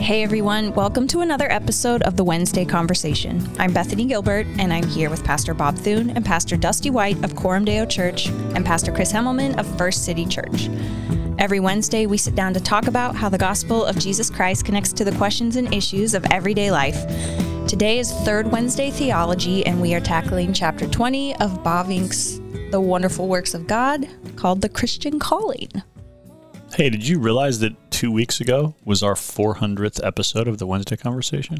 Hey everyone, welcome to another episode of the Wednesday Conversation. I'm Bethany Gilbert, and I'm here with Pastor Bob Thune and Pastor Dusty White of Coram Deo Church and Pastor Chris Hemmelman of First City Church. Every Wednesday, we sit down to talk about how the gospel of Jesus Christ connects to the questions and issues of everyday life. Today is Third Wednesday Theology, and we are tackling chapter 20 of Bavinck's The Wonderful Works of God called The Christian Calling. Hey, did you realize that two weeks ago was our 400th episode of the Wednesday Conversation?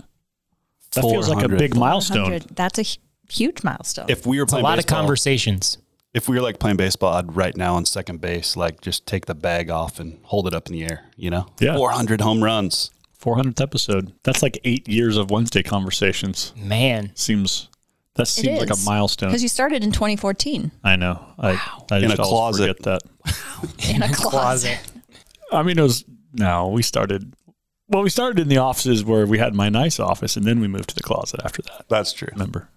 That feels like a 400th. big milestone. 100. That's a hu- huge milestone. If we were A playing lot baseball, of conversations. if we were like playing baseball, I'd right now on second base, like just take the bag off and hold it up in the air. You know, Yeah. 400 home runs. 400th episode. That's like eight years of Wednesday Conversations. Man, Seems that It seems like a milestone. Because you started in 2014 I know. I I In just a always closet. forget that. in a closet. I mean, it was no. We started. Well, we started in the offices where we had my nice office, and then we moved to the closet after that. That's true. Remember,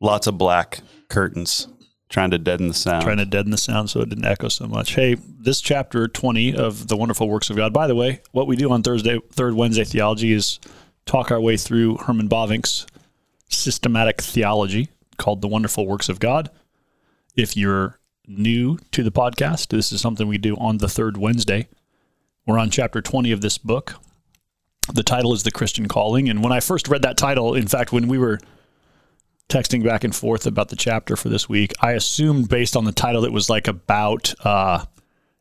Lots of black curtains trying to deaden the sound. trying to deaden the sound so it didn't echo so much. Hey, this chapter 20 of the wonderful works of God. By the way, what we do on Thursday, third Wednesday theology is talk our way through Herman Bavinck's systematic theology called the wonderful works of God. If you're new to the podcast, this is something we do on the third Wednesday. We're on chapter 20 of this book. The title is The Christian Calling. And when I first read that title, in fact, when we were texting back and forth about the chapter for this week, I assumed based on the title it was like about uh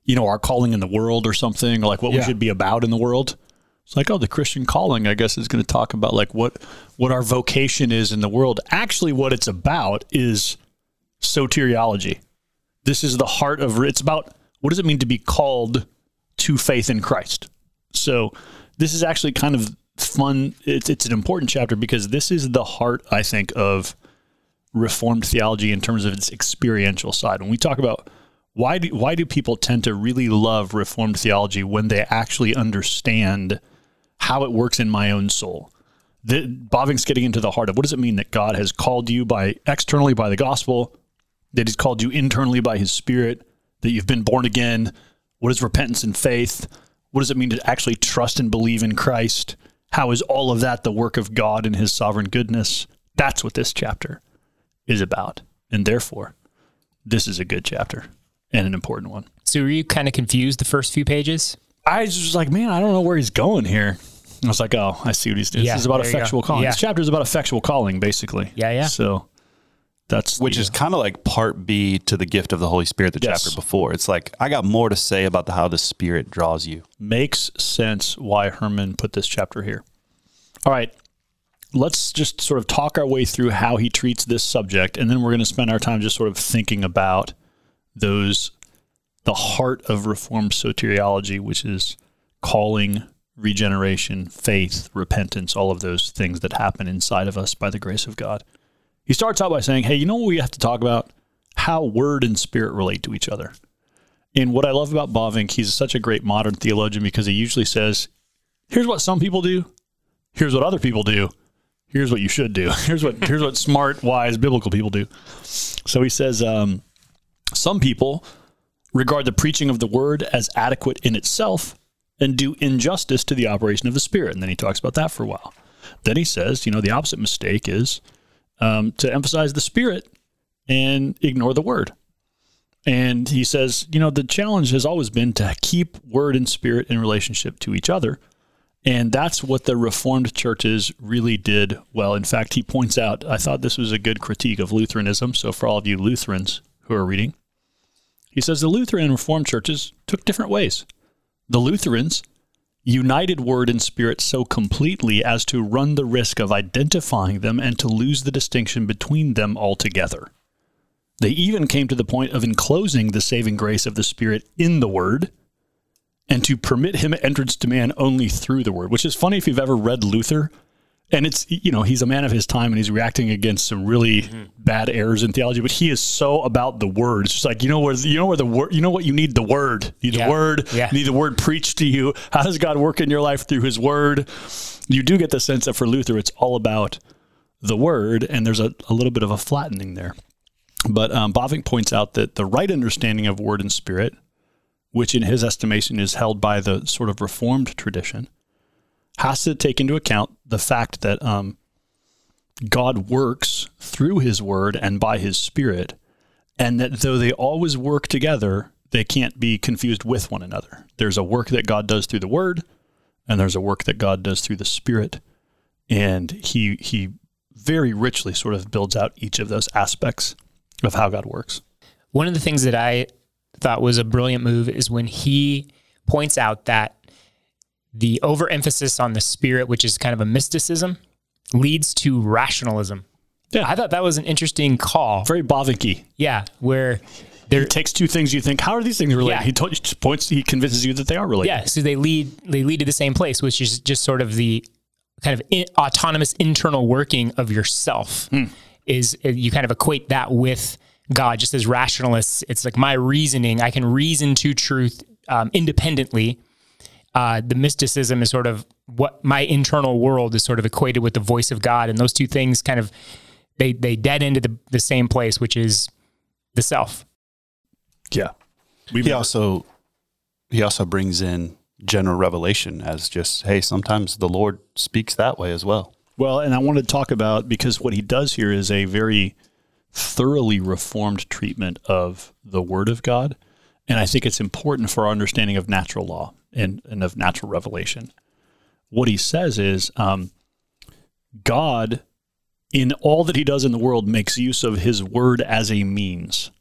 you know, our calling in the world or something, or like what we should be about in the world. It's like, oh, the Christian calling, I guess, is going to talk about like what what our vocation is in the world. Actually, what it's about is soteriology. This is the heart of it's about what does it mean to be called to faith in Christ. So this is actually kind of fun. It's it's an important chapter because this is the heart, I think, of Reformed theology in terms of its experiential side. When we talk about why do why do people tend to really love Reformed theology when they actually understand how it works in my own soul? The, Bavinck's getting into the heart of what does it mean that God has called you by externally by the gospel, that He's called you internally by His Spirit, that you've been born again. What is repentance and faith? What does it mean to actually trust and believe in Christ? How is all of that the work of God and His sovereign goodness? That's what this chapter is about. And therefore, this is a good chapter and an important one. so were you kind of confused the first few pages? I was just like, man, I don't know where he's going here. I was like, oh, I see what he's doing. Yeah, this is about there you go. effectual calling. Yeah. This chapter is about effectual calling, basically. Yeah, yeah. So that's which the- is kind of like part B to the gift of the Holy Spirit, the Yes. chapter before. It's like I got more to say about the, how the Spirit draws you. makes sense why Herman put this chapter here. All right, let's just sort of talk our way through how he treats this subject, and then we're going to spend our time just sort of thinking about those, the heart of Reformed soteriology, which is calling, regeneration, faith, repentance, all of those things that happen inside of us by the grace of God. He starts out by saying, Hey, you know what we have to talk about? How word and spirit relate to each other. And what I love about Bavinck, he's such a great modern theologian because he usually says, here's what some people do, here's what other people do, here's what you should do, here's what here's what smart, wise, biblical people do. So he says, um, some people regard the preaching of the word as adequate in itself and do injustice to the operation of the spirit. And then he talks about that for a while. Then he says, you know, the opposite mistake is um, to emphasize the spirit and ignore the word. And he says, you know, the challenge has always been to keep word and spirit in relationship to each other. And that's what the Reformed churches really did well. In fact, he points out, I thought this was a good critique of Lutheranism. So, for all of you Lutherans who are reading, he says the Lutheran and Reformed churches took different ways. The Lutherans united word and spirit so completely as to run the risk of identifying them and to lose the distinction between them altogether. They even came to the point of enclosing the saving grace of the Spirit in the Word and to permit him entrance to man only through the Word, which is funny if you've ever read Luther. And it's, you know, he's a man of his time and he's reacting against some really bad errors in theology, but he is so about the Word. It's just like, you know, where, you know, where the Word, you know what you need the Word. You need Yeah. the Word. Yeah. You need the Word preached to you. How does God work in your life through His Word? You do get the sense that for Luther, it's all about the Word, and there's a, a little bit of a flattening there. But um, Bavinck points out that the right understanding of word and spirit, which in his estimation is held by the sort of reformed tradition, has to take into account the fact that um, God works through His Word and by His Spirit, and that though they always work together, they can't be confused with one another. There's a work that God does through the Word, and there's a work that God does through the Spirit, and He He very richly sort of builds out each of those aspects of how God works. One of the things that I thought was a brilliant move is when he points out that the overemphasis on the spirit, which is kind of a mysticism, leads to rationalism. Yeah. I thought that was an interesting call. Very Bavincky. Yeah, where He takes two things you think, how are these things related? Yeah. He to- points, he convinces you that they are related. yeah, so they lead they lead to the same place, which is just sort of the kind of in, autonomous internal working of yourself. Is uh, you kind of equate that with God, just as rationalists. It's like my reasoning. I can reason to truth um, independently. Uh, the mysticism is sort of what my internal world is sort of equated with the voice of God, and those two things kind of they they dead into the, the same place, which is the self. Yeah. We've He also he also brings in general revelation as just hey, sometimes the Lord speaks that way as well. Well, and I want to talk about because what he does here is a very thoroughly reformed treatment of the Word of God. And I think it's important for our understanding of natural law and, and of natural revelation. What he says is um, God, in all that he does in the world, makes use of his Word as a means.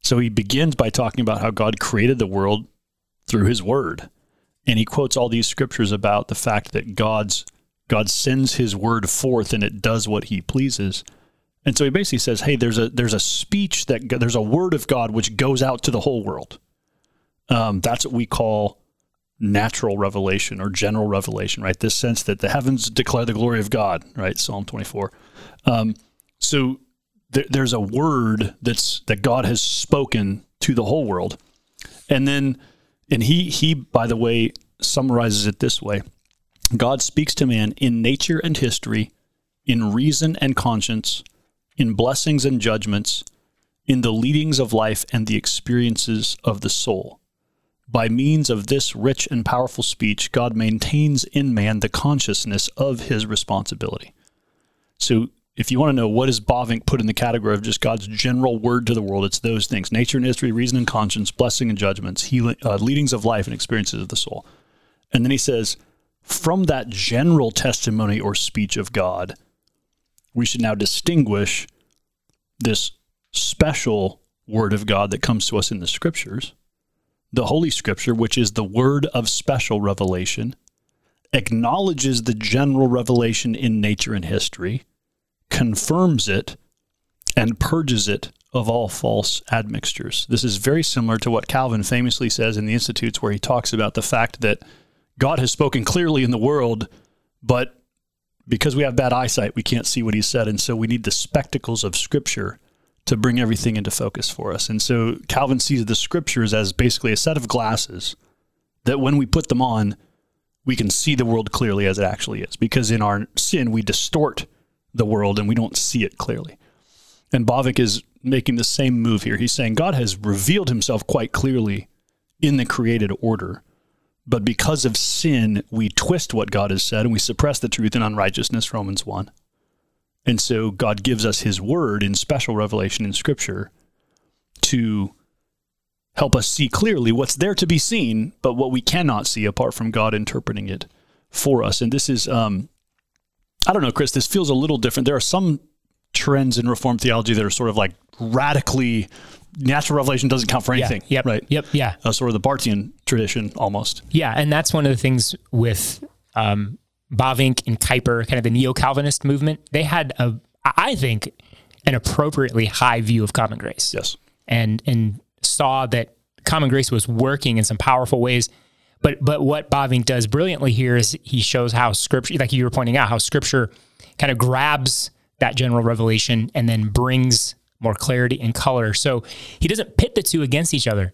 So he begins by talking about how God created the world through his Word. And he quotes all these scriptures about the fact that God's God sends his word forth and it does what he pleases. And so he basically says, "Hey, there's a there's a speech that there's a word of God which goes out to the whole world. Um, that's what we call natural revelation or general revelation, right? This sense that the heavens declare the glory of God, right? Psalm 24. Um, so there, there's a word that's that God has spoken to the whole world, and then and he he by the way summarizes it this way God speaks to man in nature and history, in reason and conscience, in blessings and judgments, in the leadings of life and the experiences of the soul. By means of this rich and powerful speech, God maintains in man the consciousness of his responsibility. So, if you want to know what is Bavinck put in the category of just God's general word to the world, it's those things nature and history, reason and conscience, blessing and judgments, healing, uh, leadings of life and experiences of the soul. And then he says, from that general testimony or speech of God, we should now distinguish this special word of God that comes to us in the scriptures, the Holy Scripture, which is the word of special revelation, acknowledges the general revelation in nature and history, confirms it, and purges it of all false admixtures. This is very similar to what Calvin famously says in the Institutes, where he talks about the fact that God has spoken clearly in the world, but because we have bad eyesight, we can't see what he said. And so we need the spectacles of Scripture to bring everything into focus for us. And so Calvin sees the Scriptures as basically a set of glasses that when we put them on, we can see the world clearly as it actually is. Because in our sin, we distort the world and we don't see it clearly. And Bavinck is making the same move here. He's saying God has revealed himself quite clearly in the created order. But because of sin, we twist what God has said and we suppress the truth in unrighteousness, Romans 1. And so God gives us his word in special revelation in scripture to help us see clearly what's there to be seen, but what we cannot see apart from God interpreting it for us. And this is, um, I don't know, Chris, this feels a little different. There are some trends in Reformed theology that are sort of like radically natural revelation doesn't count for anything. Yep. Right. Yep. Yeah. Uh, sort of the Barthian tradition almost. Yeah, and that's one of the things with um, Bavinck and Kuyper, kind of the neo-Calvinist movement. They had a, I think, an appropriately high view of common grace, Yes. and and saw that common grace was working in some powerful ways. But but what Bavinck does brilliantly here is he shows how Scripture, like you were pointing out, how Scripture kind of grabs that general revelation and then brings more clarity and color. So he doesn't pit the two against each other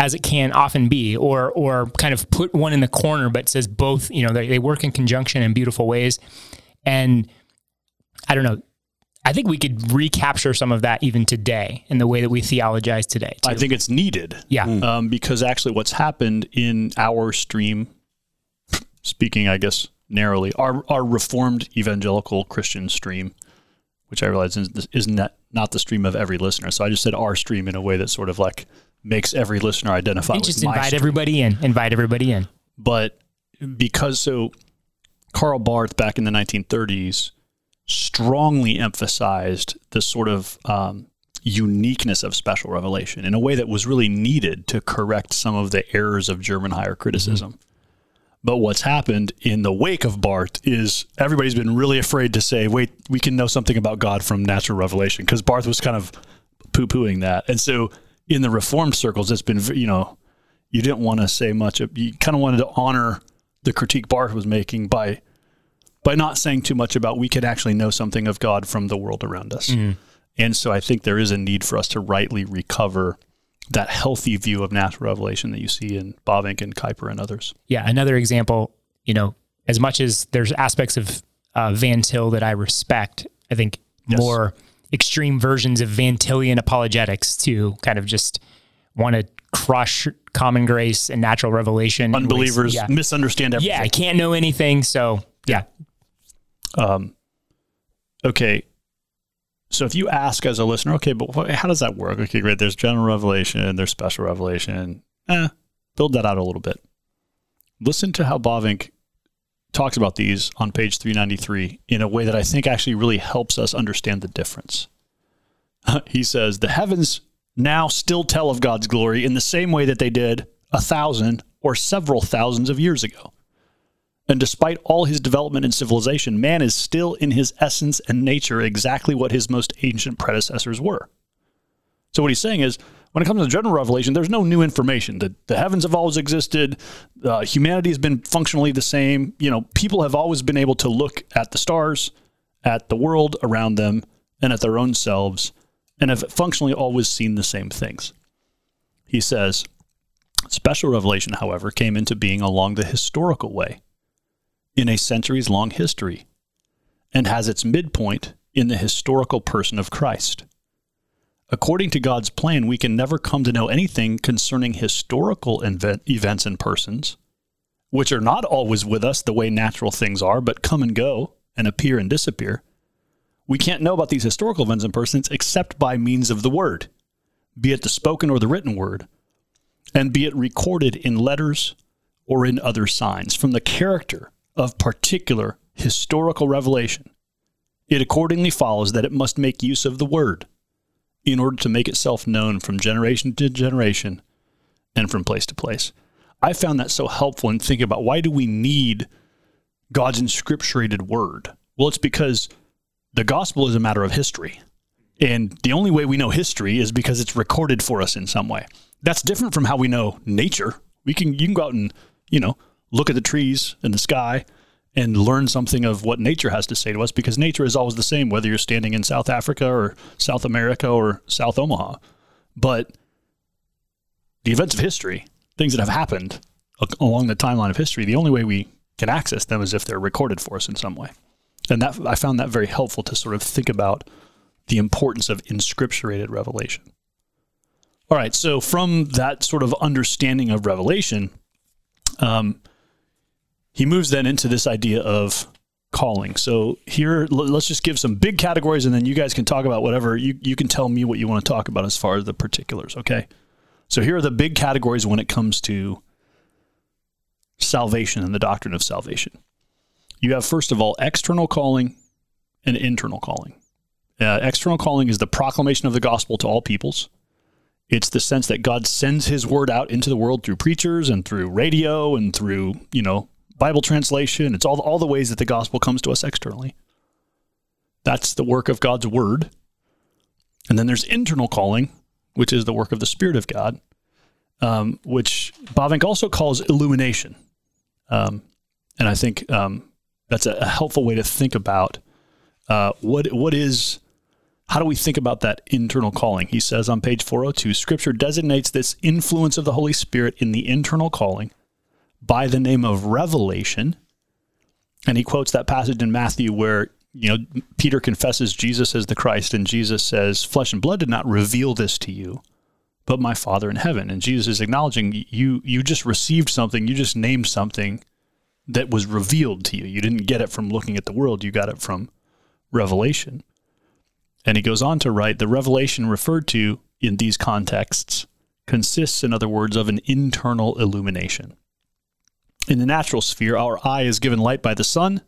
as it can often be, or or kind of put one in the corner, but says both. You know, they, they work in conjunction in beautiful ways, and I don't know. I think we could recapture some of that even today in the way that we theologize today. I think it's needed. yeah, Um, because actually, what's happened in our stream, speaking, I guess, narrowly. Our our Reformed evangelical Christian stream, which I realize is, is not not the stream of every listener. So I just said our stream in a way that sort of like makes every listener identify. And with just invite stream. everybody in. Invite everybody in. But because so, Karl Barth back in the 1930s strongly emphasized the sort of um, uniqueness of special revelation in a way that was really needed to correct some of the errors of German higher criticism. But what's happened in the wake of Barth is everybody's been really afraid to say, wait, we can know something about God from natural revelation because Barth was kind of poo pooing that. And so in the reform circles, it's been, you know, you didn't want to say much. You kind of wanted to honor the critique Barth was making by by not saying too much about we could actually know something of God from the world around us. And so I think there is a need for us to rightly recover that healthy view of natural revelation that you see in Bavinck and Kuyper and others. Yeah, another example, you know, as much as there's aspects of uh, Van Til that I respect, I think Yes. more extreme versions of Van Tillian apologetics to kind of just want to crush common grace and natural revelation. Unbelievers yeah. misunderstand everything. yeah, I can't know anything. So yeah, Um, okay. So if you ask as a listener, okay, but what, how does that work? Okay, great. There's general revelation, there's special revelation. Eh, build that out a little bit. Listen to how Bavinck talks about these on page 393 in a way that I think actually really helps us understand the difference. he says, The heavens now still tell of God's glory in the same way that they did a thousand or several thousands of years ago. And despite all his development and civilization, man is still in his essence and nature exactly what his most ancient predecessors were. So, what he's saying is, when it comes to general revelation, there's no new information. The, the heavens have always existed. Uh, humanity has been functionally the same. You know, people have always been able to look at the stars, at the world around them, and at their own selves, and have functionally always seen the same things. He says, special revelation, however, came into being along the historical way in a centuries long history and has its midpoint in the historical person of Christ. According to God's plan, we can never come to know anything concerning historical event, events and persons, which are not always with us the way natural things are, but come and go and appear and disappear. We can't know about these historical events and persons except by means of the Word, be it the spoken or the written Word, and be it recorded in letters or in other signs from the character of particular historical revelation. It accordingly follows that it must make use of the Word in order to make itself known from generation to generation and from place to place. I found that so helpful in thinking about why do we need God's inscripturated word? Well, it's because the gospel is a matter of history. And the only way we know history is because it's recorded for us in some way. That's different from how we know nature. We can you can go out and, you know, look at the trees and the sky and learn something of what nature has to say to us because nature is always the same whether you're standing in South Africa or South America or South Omaha. But the events of history, things that have happened along the timeline of history, the only way we can access them is if they're recorded for us in some way. And that I found that very helpful to sort of think about the importance of inscripturated revelation. All right, so from that sort of understanding of revelation, um, he moves then into this idea of calling. So here, let's just give some big categories, and then you guys can talk about whatever you you can tell me what you want to talk about as far as the particulars. Okay. So here are the big categories when it comes to salvation and the doctrine of salvation. You have first of all external calling and internal calling. Uh, external calling is the proclamation of the gospel to all peoples. It's the sense that God sends his word out into the world through preachers and through radio and through, you know, Bible translation. It's all, all the ways that the gospel comes to us externally. That's the work of God's word. And then there's internal calling, which is the work of the Spirit of God, um, which Bavinck also calls illumination. Um, and I think um, that's a, a helpful way to think about uh, what what is how do we think about that internal calling? He says on page 402 Scripture designates this influence of the Holy Spirit in the internal calling by the name of revelation. And he quotes that passage in Matthew where, you know, Peter confesses Jesus as the Christ, and Jesus says, Flesh and blood did not reveal this to you, but my Father in heaven. And Jesus is acknowledging you you just received something, you just named something that was revealed to you. You didn't get it from looking at the world, you got it from revelation. And he goes on to write the revelation referred to in these contexts consists, in other words, of an internal illumination. In the natural sphere, our eye is given light by the sun,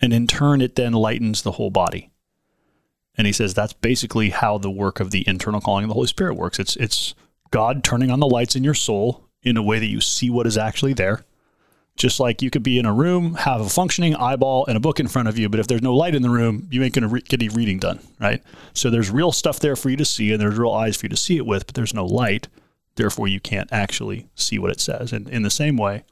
and in turn, it then lightens the whole body. And he says that's basically how the work of the internal calling of the Holy Spirit works. It's it's God turning on the lights in your soul in a way that you see what is actually there. Just like you could be in a room, have a functioning eyeball and a book in front of you, but if there's no light in the room, you ain't going to re- get any reading done, right? So there's real stuff there for you to see, and there's real eyes for you to see it with, but there's no light. Therefore, you can't actually see what it says. And in the same way,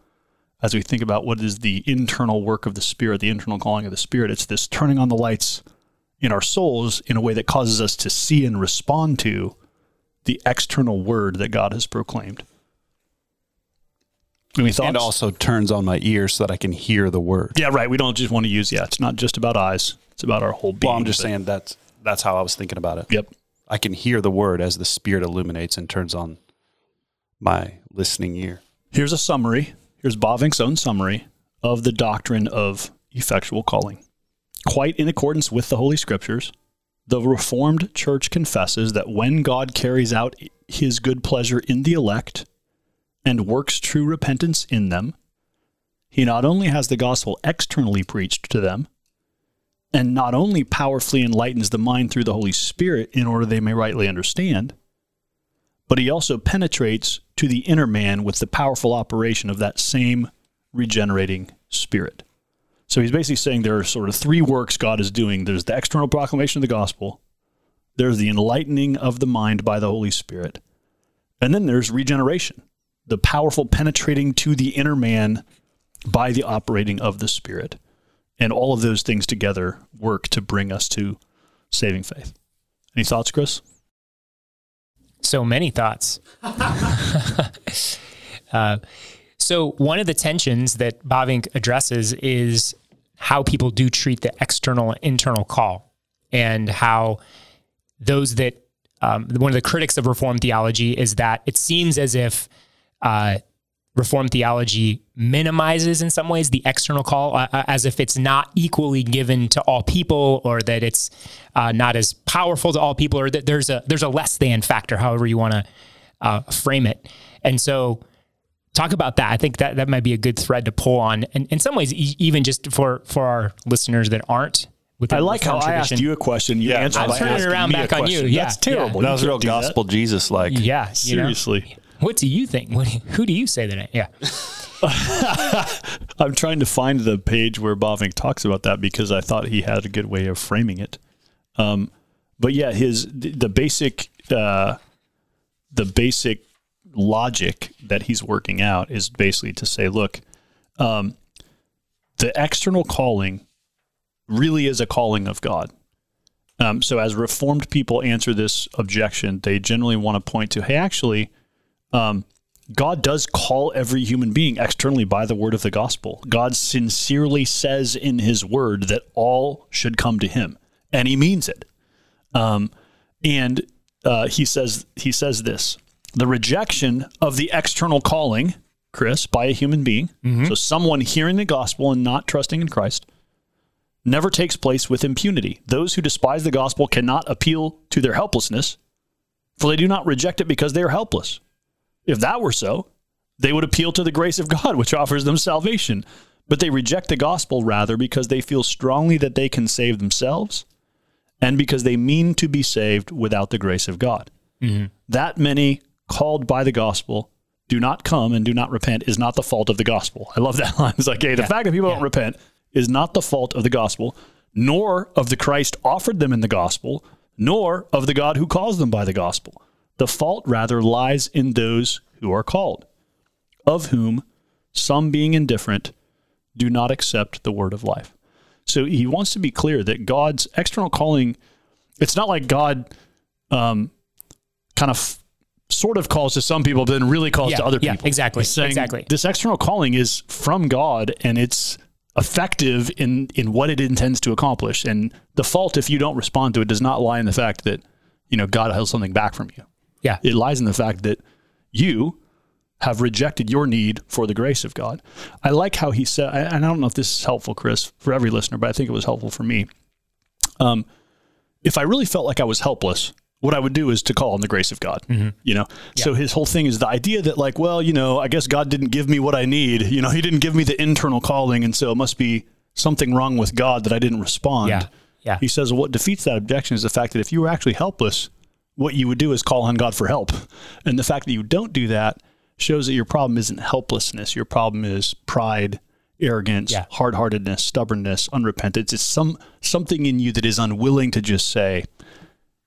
as we think about what is the internal work of the Spirit, the internal calling of the Spirit, it's this turning on the lights in our souls in a way that causes us to see and respond to the external word that God has proclaimed. Any thoughts? And also turns on my ears so that I can hear the word. yeah, right. We don't just want to use, yeah, it's not just about eyes, it's about our whole being. Well, I'm just saying that's that's how I was thinking about it. Yep. I can hear the word as the spirit illuminates and turns on my listening ear. Here's a summary. Here's Bavinck's own summary of the doctrine of effectual calling. Quite in accordance with the Holy Scriptures, the Reformed Church confesses that when God carries out his good pleasure in the elect and works true repentance in them, he not only has the gospel externally preached to them, and not only powerfully enlightens the mind through the Holy Spirit in order they may rightly understand, but he also penetrates to the inner man with the powerful operation of that same regenerating spirit. So he's basically saying there are sort of three works God is doing there's the external proclamation of the gospel, there's the enlightening of the mind by the Holy Spirit, and then there's regeneration, the powerful penetrating to the inner man by the operating of the Spirit. And all of those things together work to bring us to saving faith. Any thoughts, Chris? So many thoughts. uh, so one of the tensions that Bavinck addresses is how people do treat the external and internal call, and how those that um, one of the critics of Reformed theology is that it seems as if uh, Reformed theology minimizes in some ways the external call, uh, uh, as if it's not equally given to all people, or that it's uh, not as powerful to all people, or that there's a there's a less than factor, however you want to uh, frame it. And so, talk about that. I think that that might be a good thread to pull on, and in some ways, e- even just for for our listeners that aren't. With I like how I asked you a question. You Yeah, answered I'm by turning it asking around me a back on you. Yeah, That's terrible. That was real do that. gospel Jesus like. Yeah, you know? What do you think? What, who do you say that? I, yeah. I'm trying to find the page where Bavinck talks about that because I thought he had a good way of framing it. Um, but yeah, his the the basic uh, the basic logic that he's working out is basically to say, look, um, the external calling really is a calling of God. Um, so as Reformed people answer this objection, they generally want to point to, hey, actually, um, God does call every human being externally by the word of the gospel. God sincerely says in his word that all should come to him, and he means it. Um, and uh, he says he says this: the rejection of the external calling, Chris, by a human being, so someone hearing the gospel and not trusting in Christ, never takes place with impunity. Those who despise the gospel cannot appeal to their helplessness, for they do not reject it because they are helpless. If that were so, they would appeal to the grace of God, which offers them salvation. But they reject the gospel rather because they feel strongly that they can save themselves and because they mean to be saved without the grace of God. Mm-hmm. That many called by the gospel do not come and do not repent is not the fault of the gospel. I love that line. It's like, hey, the fact that people don't repent is not the fault of the gospel, nor of the Christ offered them in the gospel, nor of the God who calls them by the gospel. The fault rather lies in those who are called, of whom some being indifferent do not accept the word of life. So he wants to be clear that God's external calling, it's not like God um, kind of sort of calls to some people, but then really calls Yeah, to other yeah, people. exactly, saying exactly. This external calling is from God and it's effective in, in what it intends to accomplish. And the fault, if you don't respond to it, does not lie in the fact that, you know, God held something back from you. Yeah. It lies in the fact that you have rejected your need for the grace of God. I like how he said, and I don't know if this is helpful, Chris, for every listener, but I think it was helpful for me. Um, if I really felt like I was helpless, what I would do is to call on the grace of God. Mm-hmm. You know, so his whole thing is the idea that like, well, you know, I guess God didn't give me what I need. You know, He didn't give me the internal calling, and so it must be something wrong with God that I didn't respond. Yeah. Yeah. He says what defeats that objection is the fact that if you were actually helpless, what you would do is call on God for help, and the fact that you don't do that shows that your problem isn't helplessness. Your problem is pride. Arrogance, Yeah. hard-heartedness, stubbornness, unrepentance. It's some something in you that is unwilling to just say,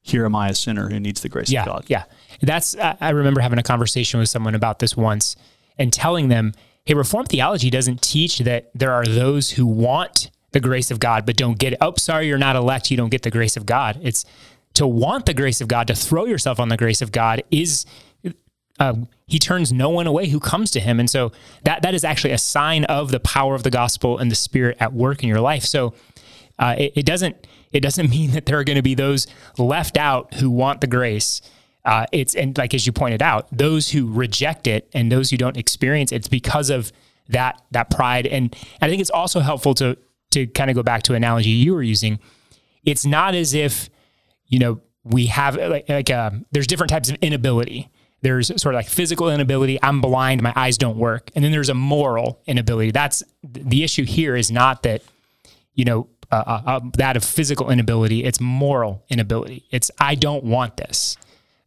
here am I a sinner who needs the grace yeah, of God. Yeah. That's, I remember having a conversation with someone about this once and telling them, hey, Reformed theology doesn't teach that there are those who want the grace of God but don't get it. Oh, sorry, you're not elect. You don't get the grace of God. It's to want the grace of God, to throw yourself on the grace of God is. Um, he turns no one away who comes to him, and so that that is actually a sign of the power of the gospel and the Spirit at work in your life. So uh, it, it doesn't it doesn't mean that there are going to be those left out who want the grace. Uh, it's and like as you pointed out, those who reject it and those who don't experience it, it's because of that that pride. And I think it's also helpful to to kind of go back to analogy you were using. It's not as if you know we have like, like uh, there's different types of inability. There's sort of like physical inability. I'm blind. My eyes don't work. And then there's a moral inability. That's the issue here. Is not that you know, uh, uh, uh, that of physical inability. It's moral inability. It's I don't want this,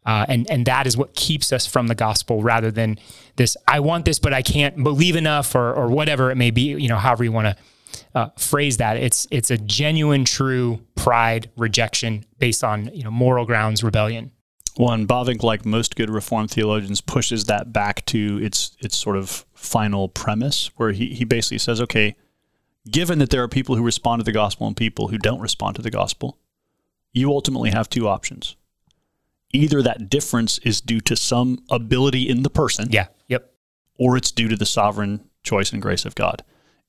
uh, and and that is what keeps us from the gospel, rather than this I want this, but I can't believe enough, or or whatever it may be. You know, however you want to uh, phrase that. It's it's a genuine, true pride, rejection based on you know moral grounds, rebellion. One, Bavinck, like most good Reformed theologians, pushes that back to its its sort of final premise, where he, he basically says, okay, given that there are people who respond to the gospel and people who don't respond to the gospel, you ultimately have two options. Either that difference is due to some ability in the person, Yeah. Yep. or it's due to the sovereign choice and grace of God.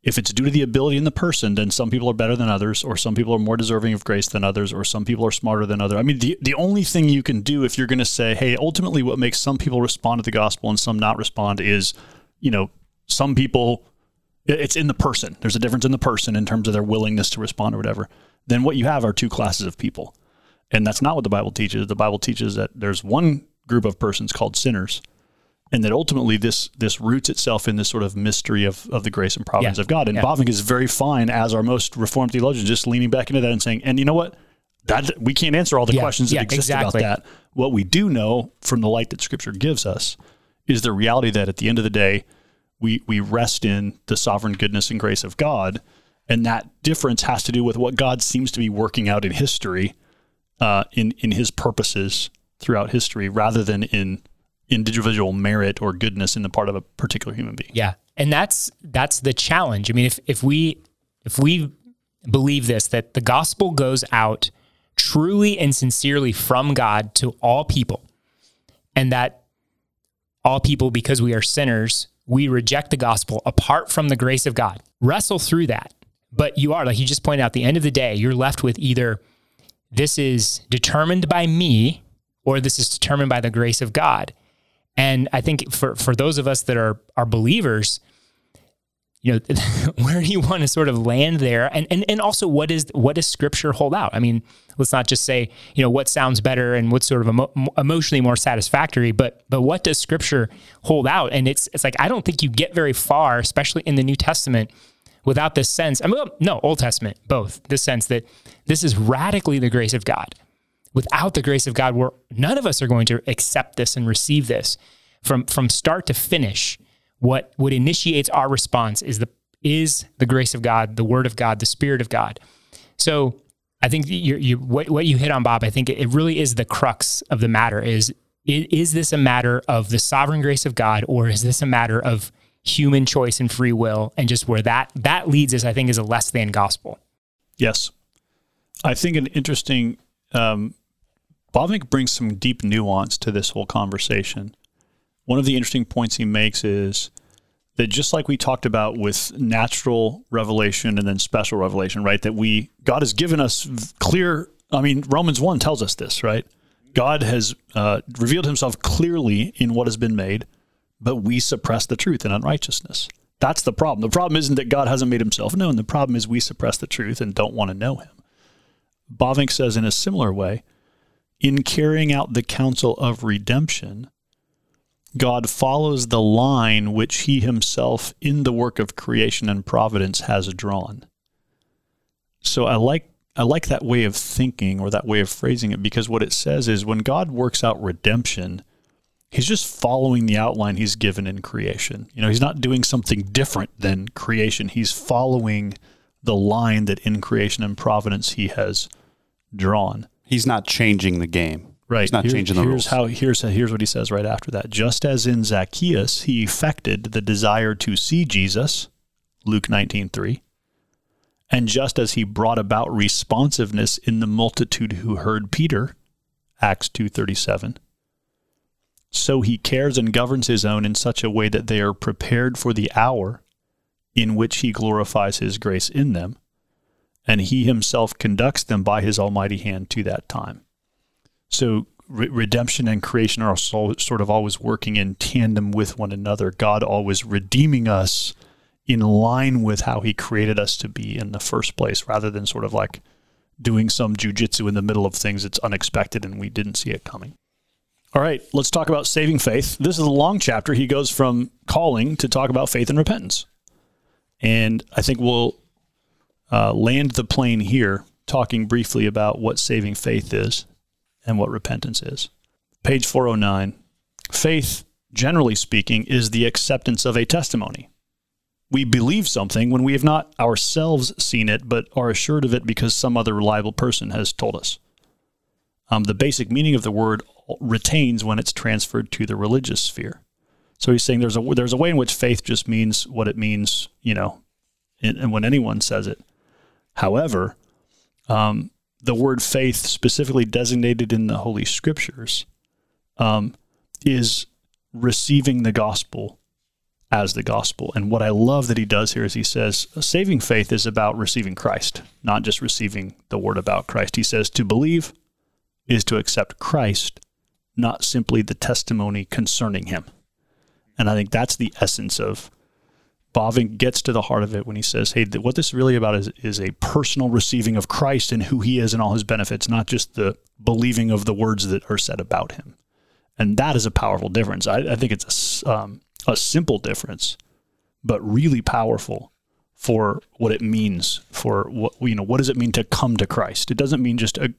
If it's due to the ability in the person, then some people are better than others, or some people are more deserving of grace than others, or some people are smarter than others. I mean, the, the only thing you can do if you're going to say, hey, ultimately what makes some people respond to the gospel and some not respond is, you know, some people, it's in the person. There's a difference in the person in terms of their willingness to respond or whatever. Then what you have are two classes of people. And that's not what the Bible teaches. The Bible teaches that there's one group of persons called sinners, and that ultimately this this roots itself in this sort of mystery of, of the grace and providence Yeah. of God. And Yeah. Is very fine as our most reformed theologian, just leaning back into that and saying, and you know what? That we can't answer all the Yeah. questions that exist exactly. about that. What we do know from the light that Scripture gives us is the reality that at the end of the day, we we rest in the sovereign goodness and grace of God, and that difference has to do with what God seems to be working out in history, uh, in in His purposes throughout history, rather than in individual merit or goodness in the part of a particular human being. Yeah. And that's that's the challenge. I mean, if if we if we believe this that the gospel goes out truly and sincerely from God to all people and that all people because we are sinners, we reject the gospel apart from the grace of God. Wrestle through that. But you are like you just pointed out at the end of the day, you're left with either this is determined by me or this is determined by the grace of God. And I think for for those of us that are are believers, you know, where do you want to sort of land there? And and and also what is what does scripture hold out? I mean, let's not just say, you know, what sounds better and what's sort of emo- emotionally more satisfactory, but but what does scripture hold out? And it's it's like I don't think you get very far, especially in the New Testament, without this sense. I mean, no, Old Testament, both. This sense that this is radically the grace of God without the grace of God, we're none of us are going to accept this and receive this from from start to finish. What what initiates our response is the is the grace of God, the Word of God, the Spirit of God. So I think you you what what you hit on, Bob. I think it really is the crux of the matter. Is is this a matter of the sovereign grace of God, or is this a matter of human choice and free will, and just where that that leads us? I think is a less than gospel. Yes. I think an interesting, um, Bavinck brings some deep nuance to this whole conversation. One of the interesting points he makes is that just like we talked about with natural revelation and then special revelation, right? That we, God has given us clear, I mean, Romans 1 tells us this, right? God has uh, revealed himself clearly in what has been made but we suppress the truth in unrighteousness. That's the problem. The problem isn't that God hasn't made himself known. The problem is we suppress the truth and don't want to know him. Bavinck says in a similar way, in carrying out the counsel of redemption, God follows the line which he himself in the work of creation and providence has drawn. So I like I like that way of thinking or that way of phrasing it because what it says is when God works out redemption, he's just following the outline he's given in creation. You know, he's not doing something different than creation. He's following the line that in creation and providence he has drawn. He's not changing the game. Right. He's not Here- changing the here's rules. How, here's, here's what he says right after that. Just as in Zacchaeus, he effected the desire to see Jesus, Luke 19, 3. And just as he brought about responsiveness in the multitude who heard Peter, Acts 2.37, so he cares and governs his own in such a way that they are prepared for the hour in which he glorifies his grace in them, and he himself conducts them by his almighty hand to that time. So re- redemption and creation are so, sort of always working in tandem with one another. God always redeeming us in line with how He created us to be in the first place, rather than sort of like doing some jujitsu in the middle of things that's unexpected and we didn't see it coming. All right, let's talk about saving faith. This is a long chapter. He goes from calling to talk about faith and repentance. And I think we'll uh, land the plane here, talking briefly about what saving faith is and what repentance is. Page 409. Faith, generally speaking, is the acceptance of a testimony. We believe something when we have not ourselves seen it, but are assured of it because some other reliable person has told us. Um, the basic meaning of the word retains when it's transferred to the religious sphere. So he's saying there's a there's a way in which faith just means what it means, you know, and, and when anyone says it. However, um, the word faith, specifically designated in the Holy Scriptures, um, is receiving the gospel as the gospel. And what I love that he does here is he says, saving faith is about receiving Christ, not just receiving the word about Christ. He says, to believe is to accept Christ, not simply the testimony concerning him. And I think that's the essence of Bavinck gets to the heart of it when he says, "Hey, th- what this is really about is is a personal receiving of Christ and who He is and all His benefits, not just the believing of the words that are said about Him." And that is a powerful difference. I, I think it's a, um, a simple difference, but really powerful for what it means for what you know. What does it mean to come to Christ? It doesn't mean just a,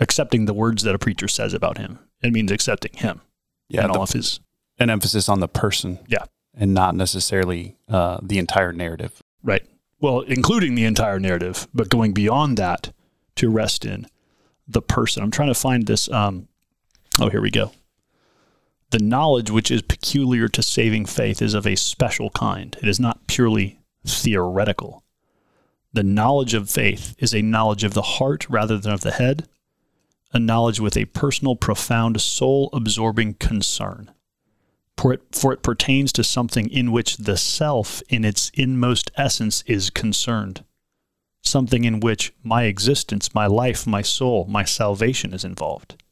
accepting the words that a preacher says about Him. It means accepting Him Yeah, and the- all of His. an emphasis on the person. Yeah. And not necessarily uh, the entire narrative. Right. Well, including the entire narrative, but going beyond that to rest in the person. I'm trying to find this. Um, oh, here we go. The knowledge which is peculiar to saving faith is of a special kind. It is not purely theoretical. The knowledge of faith is a knowledge of the heart rather than of the head, a knowledge with a personal, profound, soul absorbing concern for it, for it pertains to something in which the self, in its inmost essence, is concerned. Something in which my existence, my life, my soul, my salvation is involved.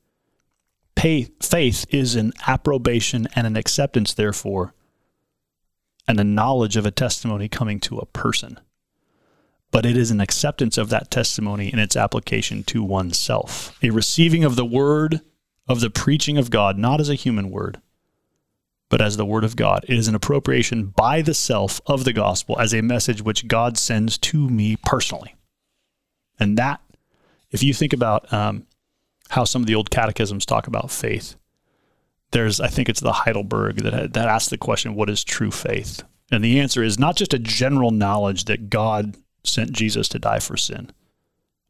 Faith is an approbation and an acceptance, therefore, and a knowledge of a testimony coming to a person. But it is an acceptance of that testimony in its application to oneself, a receiving of the word of the preaching of God, not as a human word, but as the word of God. It is an appropriation by the self of the gospel as a message which God sends to me personally. And that, if you think about um, how some of the old catechisms talk about faith, there's, I think it's the Heidelberg that, that asks the question, what is true faith? And the answer is not just a general knowledge that God sent Jesus to die for sin,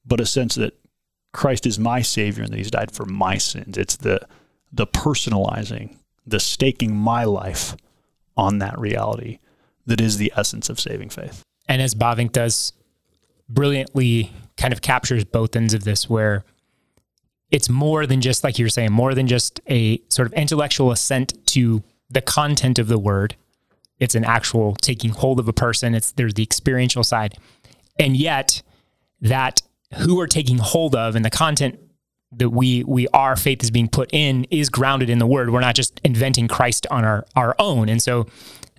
but a sense that Christ is my Savior and that He's died for my sins. It's the the personalizing, the staking my life on that reality that is the essence of saving faith. And as Bavinck does brilliantly kind of captures both ends of this where it's more than just like you're saying, more than just a sort of intellectual assent to the content of the word. It's an actual taking hold of a person. It's there's the experiential side. And yet that who we're taking hold of and the content that we we our faith is being put in is grounded in the word. We're not just inventing Christ on our our own. And so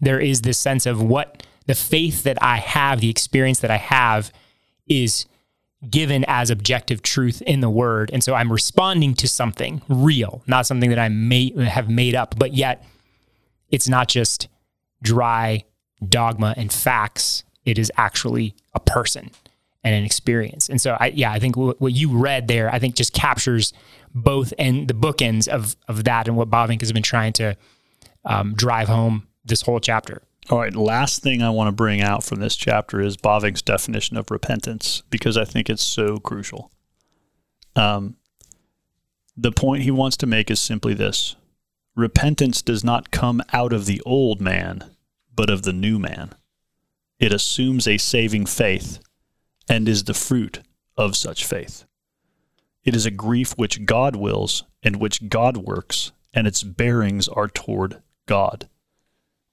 there is this sense of what the faith that I have, the experience that I have is given as objective truth in the word. And so I'm responding to something real, not something that I may have made up, but yet it's not just dry dogma and facts. It is actually a person and an experience. And so I, yeah, I think what, you read there, I think just captures both and the bookends of, of that and what Bavinck has been trying to um, drive home this whole chapter. All right, last thing I want to bring out from this chapter is Bavinck's definition of repentance because I think it's so crucial. Um, the point he wants to make is simply this repentance does not come out of the old man, but of the new man. It assumes a saving faith and is the fruit of such faith. It is a grief which God wills and which God works, and its bearings are toward God.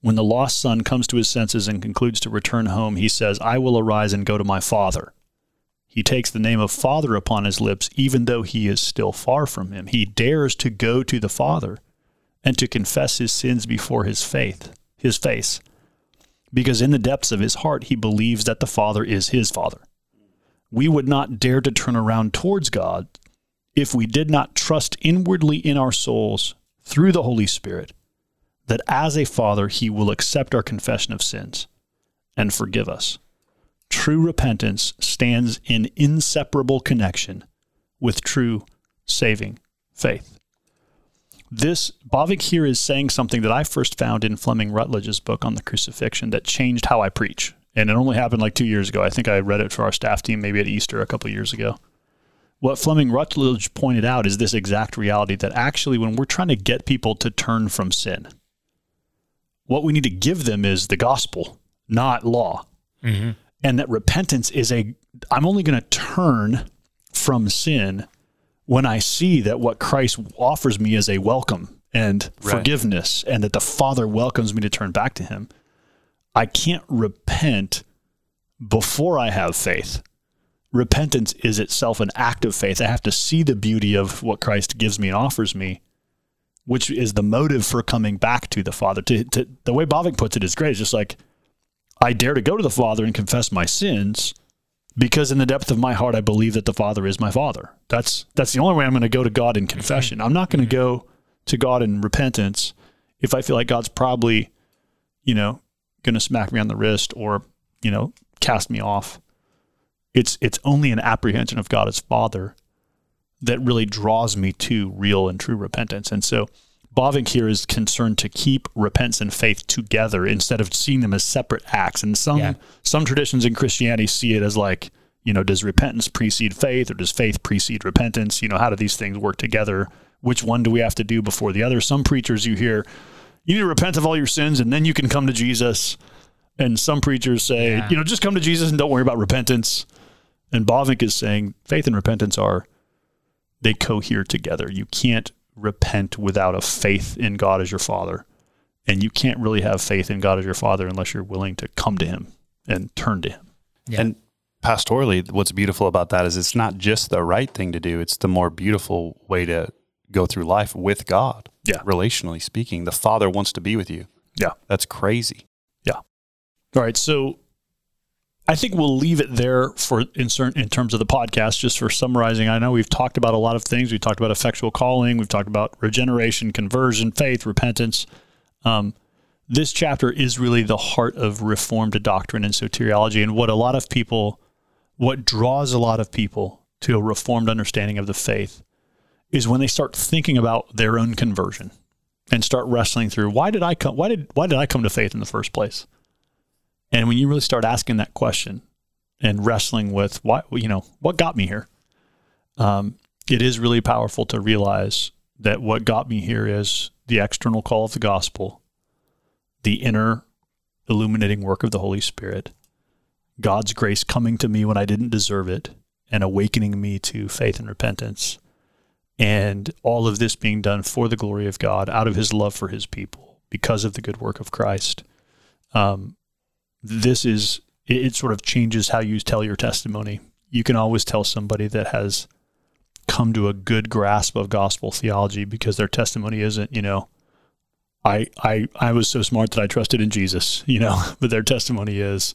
When the lost son comes to his senses and concludes to return home, he says, I will arise and go to my father. He takes the name of Father upon his lips, even though he is still far from him. He dares to go to the Father and to confess his sins before his faith, his face, because in the depths of his heart he believes that the Father is his Father. We would not dare to turn around towards God if we did not trust inwardly in our souls through the Holy Spirit that as a father, he will accept our confession of sins and forgive us. True repentance stands in inseparable connection with true saving faith. This, Bavinck here is saying something that I first found in Fleming Rutledge's book on the crucifixion that changed how I preach. And it only happened like two years ago. I think I read it for our staff team maybe at Easter a couple years ago. What Fleming Rutledge pointed out is this exact reality that actually, when we're trying to get people to turn from sin, what we need to give them is the gospel, not law. Mm-hmm. And that repentance is a, I'm only going to turn from sin when I see that what Christ offers me is a welcome and right. forgiveness, and that the Father welcomes me to turn back to Him. I can't repent before I have faith. Repentance is itself an act of faith. I have to see the beauty of what Christ gives me and offers me which is the motive for coming back to the Father. To, to, the way Bavinck puts it is great. It's just like, I dare to go to the Father and confess my sins because in the depth of my heart, I believe that the Father is my Father. That's, that's the only way I'm going to go to God in confession. I'm not going to go to God in repentance if I feel like God's probably, you know, going to smack me on the wrist or, you know, cast me off. It's, it's only an apprehension of God as Father that really draws me to real and true repentance. And so Bavinck here is concerned to keep repentance and faith together instead of seeing them as separate acts. And some yeah. some traditions in Christianity see it as like, you know, does repentance precede faith or does faith precede repentance? You know, how do these things work together? Which one do we have to do before the other? Some preachers you hear, you need to repent of all your sins and then you can come to Jesus. And some preachers say, yeah. you know, just come to Jesus and don't worry about repentance. And Bavinck is saying faith and repentance are they cohere together. You can't repent without a faith in God as your Father. And you can't really have faith in God as your Father unless you're willing to come to Him and turn to Him. Yeah. And pastorally, what's beautiful about that is it's not just the right thing to do, it's the more beautiful way to go through life with God. Yeah. Relationally speaking, the Father wants to be with you. Yeah. That's crazy. Yeah. All right. So I think we'll leave it there for in, certain, in terms of the podcast, just for summarizing. I know we've talked about a lot of things. We talked about effectual calling. We've talked about regeneration, conversion, faith, repentance. Um, this chapter is really the heart of Reformed doctrine and soteriology, and what a lot of people, what draws a lot of people to a Reformed understanding of the faith, is when they start thinking about their own conversion and start wrestling through why did I come? Why did why did I come to faith in the first place? And when you really start asking that question and wrestling with what, you know, what got me here, um, it is really powerful to realize that what got me here is the external call of the gospel, the inner illuminating work of the Holy Spirit, God's grace coming to me when I didn't deserve it and awakening me to faith and repentance. And all of this being done for the glory of God, out of his love for his people, because of the good work of Christ. Um, this is it, it sort of changes how you tell your testimony. You can always tell somebody that has come to a good grasp of gospel theology because their testimony isn't, you know, I I I was so smart that I trusted in Jesus, you know, but their testimony is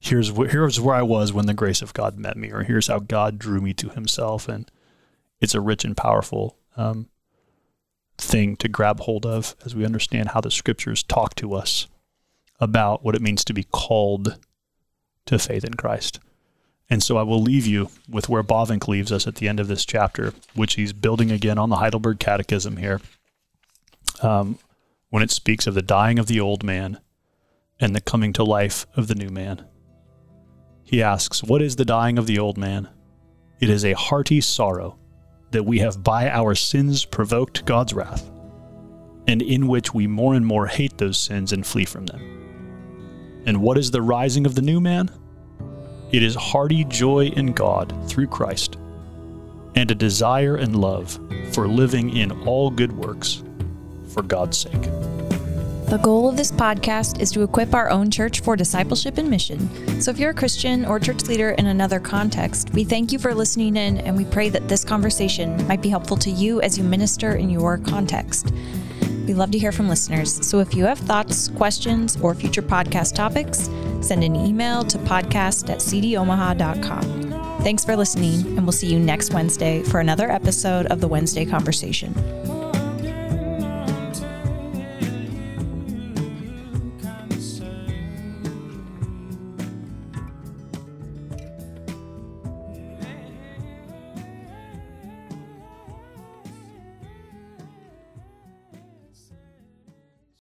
here's wh- here's where I was when the grace of God met me, or here's how God drew me to Himself, and it's a rich and powerful um, thing to grab hold of as we understand how the Scriptures talk to us about what it means to be called to faith in Christ. And so I will leave you with where Bavinck leaves us at the end of this chapter, which he's building again on the Heidelberg Catechism here. Um, when it speaks of the dying of the old man and the coming to life of the new man. He asks, What is the dying of the old man? It is a hearty sorrow that we have by our sins provoked God's wrath, and in which we more and more hate those sins and flee from them. And what is the rising of the new man? It is hearty joy in God through Christ, and a desire and love for living in all good works for God's sake. The goal of this podcast is to equip our own church for discipleship and mission. So if you're a Christian or church leader in another context, we thank you for listening in and we pray that this conversation might be helpful to you as you minister in your context. We love to hear from listeners. So if you have thoughts, questions, or future podcast topics, send an email to podcast at cdomaha.com. Thanks for listening, and we'll see you next Wednesday for another episode of the Wednesday Conversation.